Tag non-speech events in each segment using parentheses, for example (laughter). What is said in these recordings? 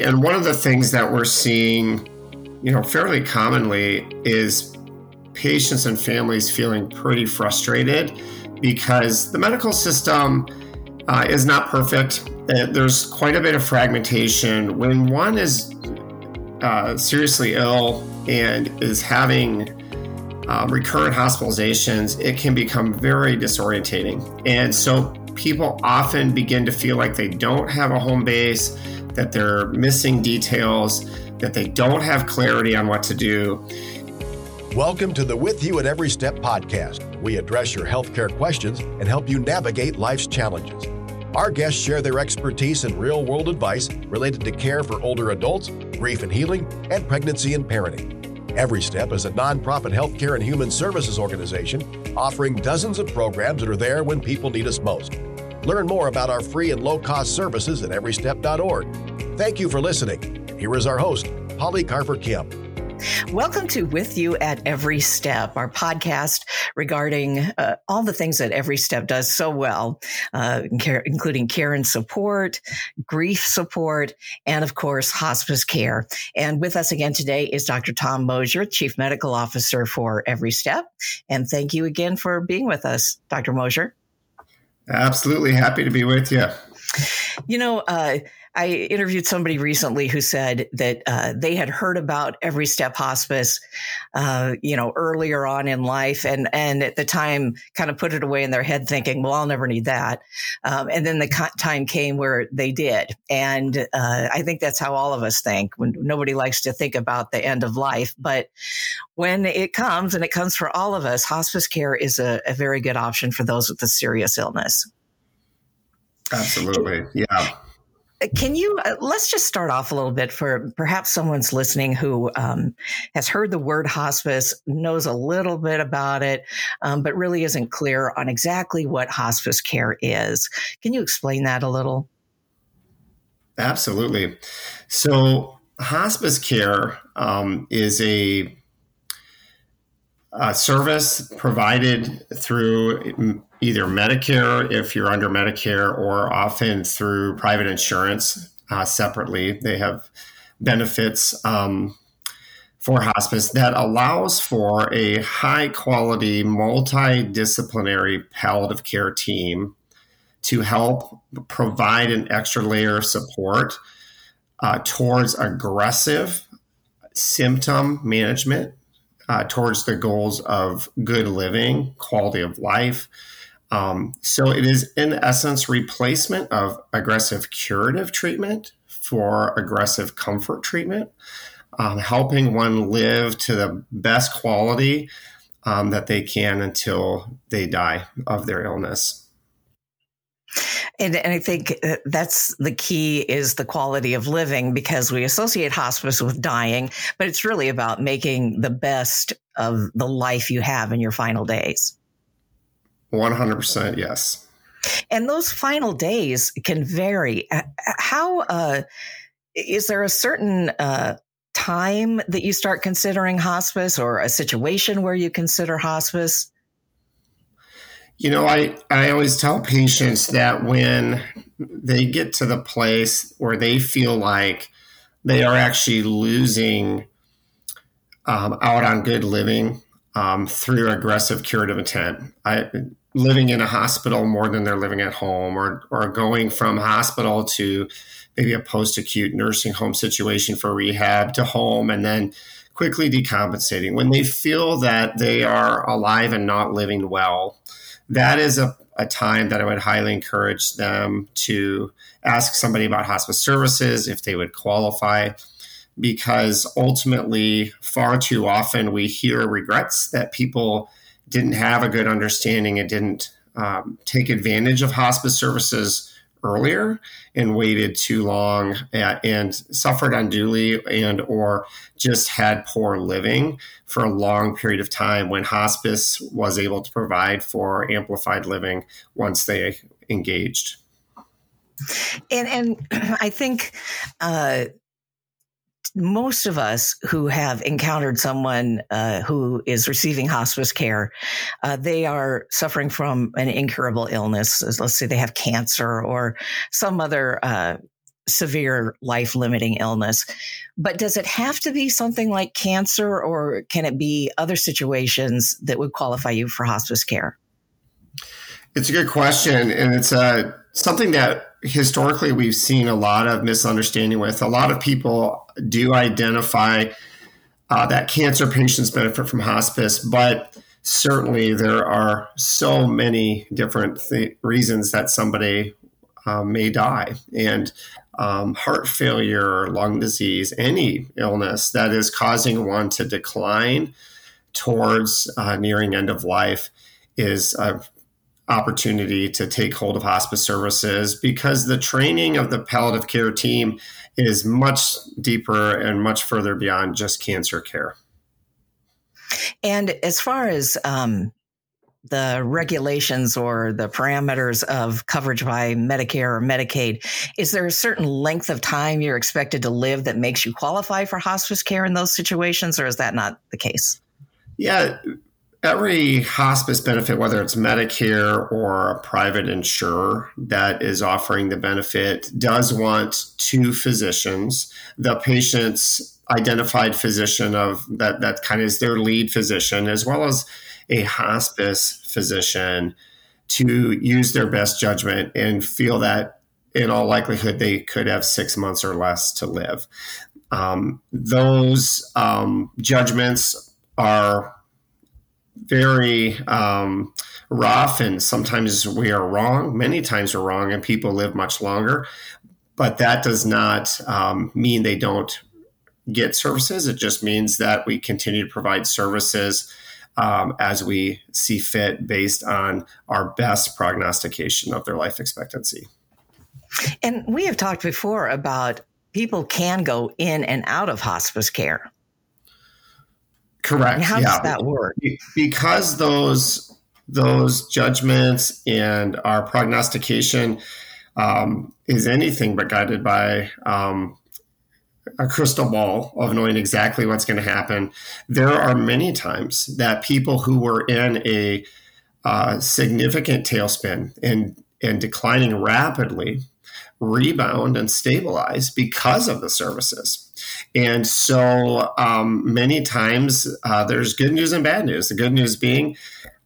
And one of the things that we're seeing, you know, fairly commonly is patients and families feeling pretty frustrated because the medical system uh, is not perfect. Uh, there's quite a bit of fragmentation. When one is uh, seriously ill and is having um, recurrent hospitalizations, it can become very disorientating. And so people often begin to feel like they don't have a home base that they're missing details, that they don't have clarity on what to do. Welcome to the With You at Every Step podcast. We address your healthcare questions and help you navigate life's challenges. Our guests share their expertise and real world advice related to care for older adults, grief and healing, and pregnancy and parenting. Every Step is a nonprofit healthcare and human services organization offering dozens of programs that are there when people need us most. Learn more about our free and low cost services at everystep.org. Thank you for listening. Here is our host, Polly Carver-Kimm. Welcome to With You at Every Step, our podcast regarding uh, all the things that Every Step does so well, uh, including care and support, grief support, and of course, hospice care. And with us again today is Dr. Tom Mouser, Chief Medical Officer for Every Step. And thank you again for being with us, Dr. Mouser. Absolutely happy to be with you. You know, uh, I interviewed somebody recently who said that uh, they had heard about Every Step Hospice, uh, you know, earlier on in life, and and at the time, kind of put it away in their head, thinking, "Well, I'll never need that." Um, and then the time came where they did, and uh, I think that's how all of us think. When nobody likes to think about the end of life, but when it comes, and it comes for all of us, hospice care is a, a very good option for those with a serious illness. Absolutely, yeah. Can you uh, let's just start off a little bit for perhaps someone's listening who um, has heard the word hospice, knows a little bit about it, um, but really isn't clear on exactly what hospice care is. Can you explain that a little? Absolutely. So, hospice care um, is a, a service provided through either Medicare if you're under Medicare, or often through private insurance uh, separately. They have benefits um, for hospice that allows for a high quality, multidisciplinary palliative care team to help provide an extra layer of support uh, towards aggressive symptom management, uh, towards the goals of good living, quality of life, um, so it is, in essence, replacement of aggressive curative treatment for aggressive comfort treatment, um, helping one live to the best quality um, that they can until they die of their illness. And, and, I think uh, that's the key is the quality of living because we associate hospice with dying, but it's really about making the best of the life you have in your final days. 100% yes. And those final days can vary. How uh, is there a certain uh, time that you start considering hospice or a situation where you consider hospice? You know, I, I always tell patients that when they get to the place where they feel like they are actually losing um, out on good living um, through aggressive curative intent. I, living in a hospital more than they're living at home, or or going from hospital to maybe a post acute nursing home situation for rehab to home, and then quickly decompensating. When they feel that they are alive and not living well, that is a, a time that I would highly encourage them to ask somebody about hospice services if they would qualify because ultimately, far too often we hear regrets that people didn't have a good understanding and didn't um, take advantage of hospice services earlier and waited too long at, and suffered unduly and or just had poor living for a long period of time when hospice was able to provide for amplified living once they engaged. And and (clears throat) i think uh, most of us who have encountered someone uh, who is receiving hospice care, uh, they are suffering from an incurable illness. Let's say they have cancer or some other uh, severe life limiting illness. But does it have to be something like cancer or can it be other situations that would qualify you for hospice care? It's a good question. And it's uh, something that historically we've seen a lot of misunderstanding with. A lot of people do identify uh, that cancer patients benefit from hospice, but certainly there are so many different th- reasons that somebody uh, may die. And um, heart failure, lung disease, any illness that is causing one to decline towards uh, nearing end of life is a opportunity to take hold of hospice services because the training of the palliative care team is much deeper and much further beyond just cancer care. And as far as um, the regulations or the parameters of coverage by Medicare or Medicaid, is there a certain length of time you're expected to live that makes you qualify for hospice care in those situations, or is that not the case? Yeah, every hospice benefit, whether it's Medicare or a private insurer that is offering the benefit, does want two physicians. The patient's identified physician of that that kind of is their lead physician, as well as a hospice physician to use their best judgment and feel that in all likelihood they could have six months or less to live. Um, those um, judgments are very um, rough, and sometimes we are wrong. Many times we're wrong, and people live much longer. But that does not um, mean they don't get services. It just means that we continue to provide services um, as we see fit based on our best prognostication of their life expectancy. And we have talked before about people can go in and out of hospice care. Correct. And how yeah. does that work? Because those those judgments and our prognostication um, is anything but guided by um, a crystal ball of knowing exactly what's going to happen. There are many times that people who were in a uh, significant tailspin and and declining rapidly rebound and stabilize because of the services. And so um, many times uh, there's good news and bad news. The good news being,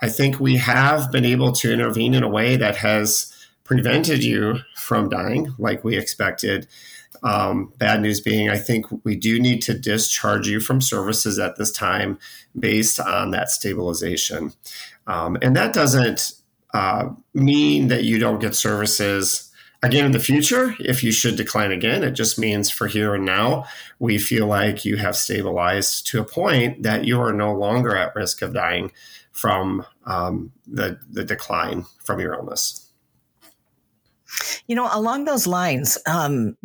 I think we have been able to intervene in a way that has prevented you from dying like we expected. Um, bad news being, I think we do need to discharge you from services at this time based on that stabilization. Um, and that doesn't uh, mean that you don't get services again in the future if you should decline again it just means for here and now we feel like you have stabilized to a point that you are no longer at risk of dying from um, the, the decline from your illness. You know along those lines um,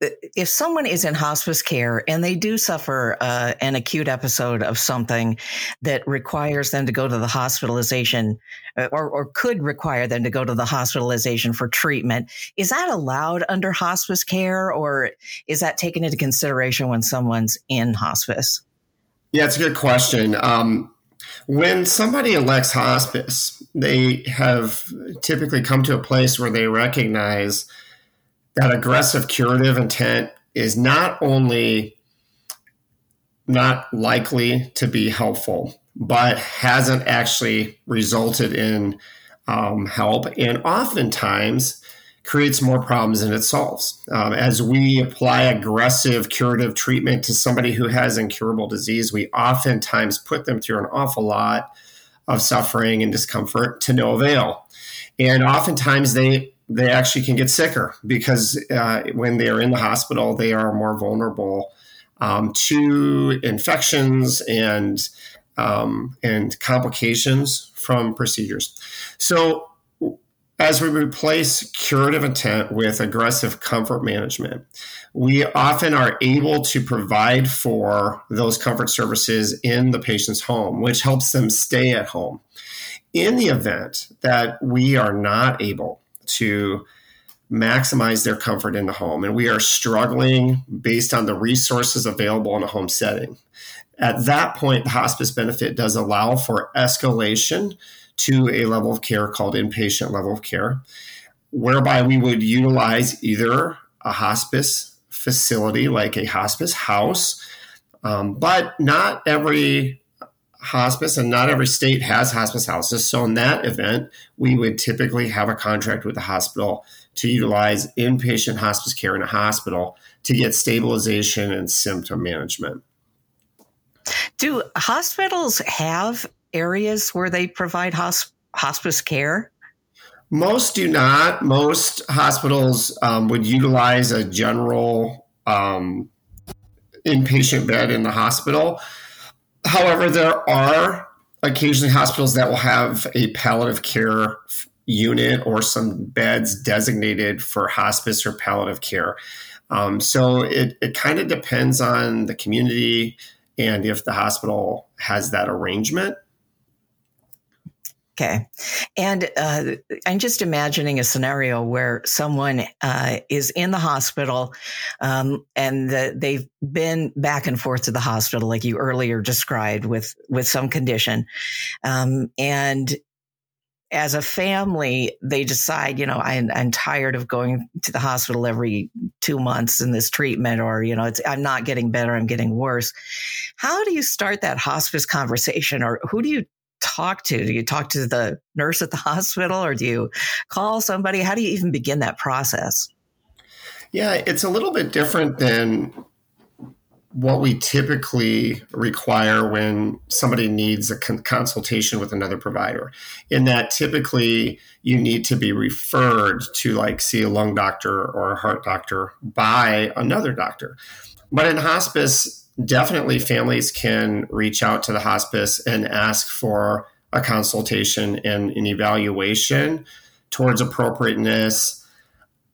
if someone is in hospice care and they do suffer uh, an acute episode of something that requires them to go to the hospitalization uh, or, or could require them to go to the hospitalization for treatment, is that allowed under hospice care or is that taken into consideration when someone's in hospice? Yeah, it's a good question. Um, when somebody elects hospice, they have typically come to a place where they recognize – that aggressive curative intent is not only not likely to be helpful, but hasn't actually resulted in um, help, and oftentimes creates more problems than it solves. Um, as we apply aggressive curative treatment to somebody who has incurable disease, we oftentimes put them through an awful lot of suffering and discomfort to no avail. And oftentimes they they actually can get sicker because uh, when they are in the hospital, they are more vulnerable um, to infections and um, and complications from procedures. So, as we replace curative intent with aggressive comfort management, we often are able to provide for those comfort services in the patient's home, which helps them stay at home. In the event that we are not able to maximize their comfort in the home. And we are struggling based on the resources available in a home setting. At that point, the hospice benefit does allow for escalation to a level of care called inpatient level of care, whereby we would utilize either a hospice facility like a hospice house. Um, but not every hospice and not every state has hospice houses. So, in that event, we would typically have a contract with the hospital to utilize inpatient hospice care in a hospital to get stabilization and symptom management. Do hospitals have areas where they provide hosp- hospice care? Most do not. Most hospitals um, would utilize a general um, inpatient bed in the hospital. However, there are occasionally hospitals that will have a palliative care unit or some beds designated for hospice or palliative care. Um, so it, it kind of depends on the community and if the hospital has that arrangement. Okay. And uh, I'm just imagining a scenario where someone uh, is in the hospital um, and the, they've been back and forth to the hospital, like you earlier described, with, with some condition. Um, and as a family, they decide, you know, I'm, I'm, tired of going to the hospital every two months in this treatment, or, you know, I'm not getting better, I'm getting worse. How do you start that hospice conversation, or who do you talk to? Do you talk to the nurse at the (laughs) hospital, or do you call somebody? How do you even begin that process? Yeah, it's a little bit different than what we typically require when somebody needs a con- consultation with another provider in that typically you need to be referred to like see a lung doctor or a heart doctor by another doctor but in hospice definitely families can reach out to the hospice and ask for a consultation and an evaluation towards appropriateness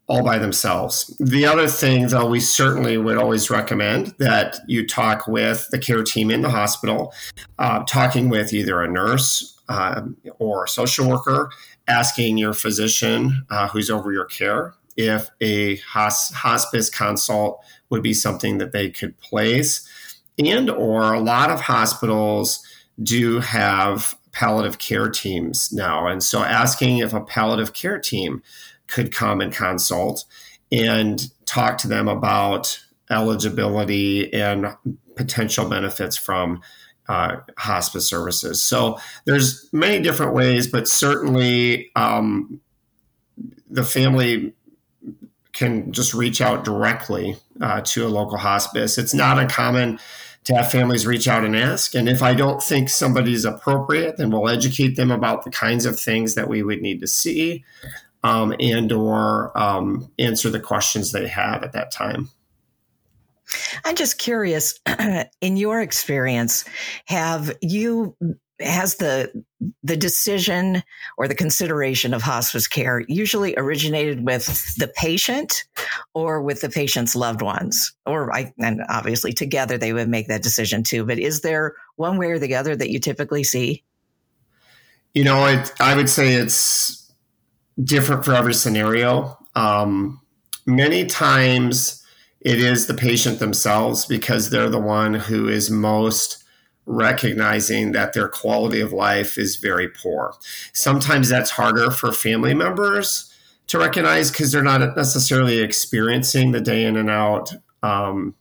all by themselves. The other thing, though, we certainly would always recommend that you talk with the care team in the hospital, uh, talking with either a nurse um, or a social worker, asking your physician uh, who's over your care if a hos- hospice consult would be something that they could place and or a lot of hospitals do have palliative care teams now and so asking if a palliative care team could come and consult and talk to them about eligibility and potential benefits from uh, hospice services. So there's many different ways, but certainly um, the family can just reach out directly uh, to a local hospice. It's not uncommon to have families reach out and ask. And if I don't think somebody's appropriate, then we'll educate them about the kinds of things that we would need to see um, and or um, answer the questions they have at that time. I'm just curious, (clears throat) in your experience, have you has the the decision or the consideration of hospice care usually originated with the patient or with the patient's loved ones or I, and obviously together they would make that decision too but is there one way or the other that you typically see you know I, I would say it's different for every scenario. Um, many times it is the patient themselves because they're the one who is most recognizing that their quality of life is very poor. Sometimes that's harder for family members to recognize because they're not necessarily experiencing the day in and out um,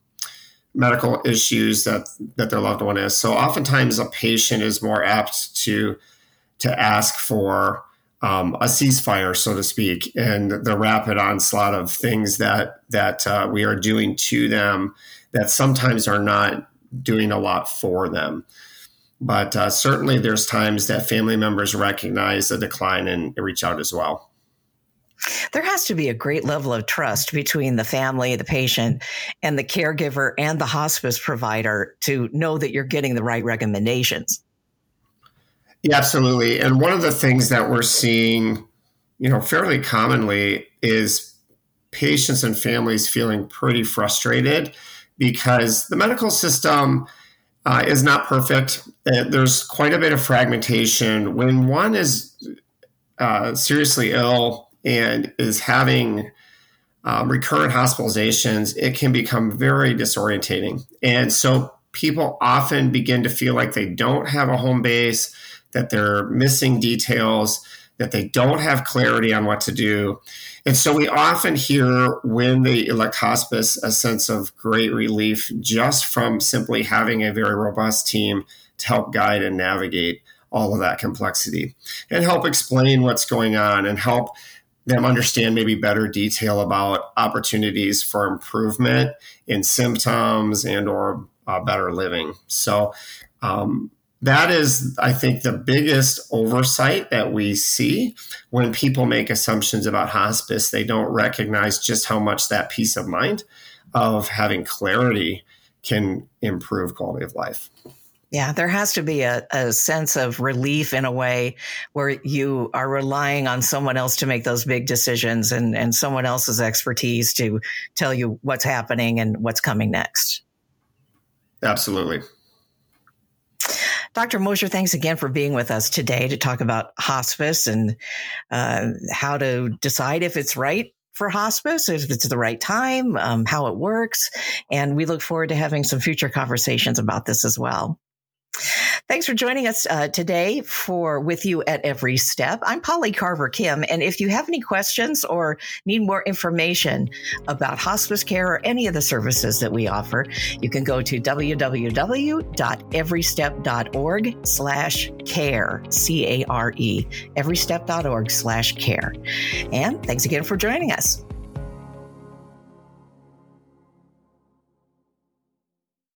medical issues that that their loved one is. So oftentimes a patient is more apt to to ask for um, a ceasefire, so to speak, and the rapid onslaught of things that that uh, we are doing to them that sometimes are not doing a lot for them. But uh, certainly, there's times that family members recognize the decline and reach out as well. There has to be a great level of trust between the family, the patient, and the caregiver and the hospice provider to know that you're getting the right recommendations. Yeah, absolutely. And one of the things that we're seeing, you know, fairly commonly is patients and families feeling pretty frustrated because the medical system uh, is not perfect. Uh, there's quite a bit of fragmentation. When one is uh, seriously ill and is having um, recurrent hospitalizations, it can become very disorientating. And so people often begin to feel like they don't have a home base that they're missing details, that they don't have clarity on what to do. And so we often hear when they elect hospice a sense of great relief just from simply having a very robust team to help guide and navigate all of that complexity and help explain what's going on and help them understand maybe better detail about opportunities for improvement in symptoms and or uh, better living so um, that is i think the biggest oversight that we see when people make assumptions about hospice they don't recognize just how much that peace of mind of having clarity can improve quality of life yeah, there has to be a, a, sense of relief in a way where you are relying on someone else to make those big decisions and, and someone else's expertise to tell you what's happening and what's coming next. Absolutely. Dr. Mouser, thanks again for being with us today to talk about hospice and uh, how to decide if it's right for hospice, if it's the right time, um, how it works. And we look forward to having some future conversations about this as well. Thanks for joining us uh, today for With You at Every Step. I'm Polly Carver-Kimm. And if you have any questions or need more information about hospice care or any of the services that we offer, you can go to www.everystep.org slash care, C A R E, everystep.org slash care. And thanks again for joining us.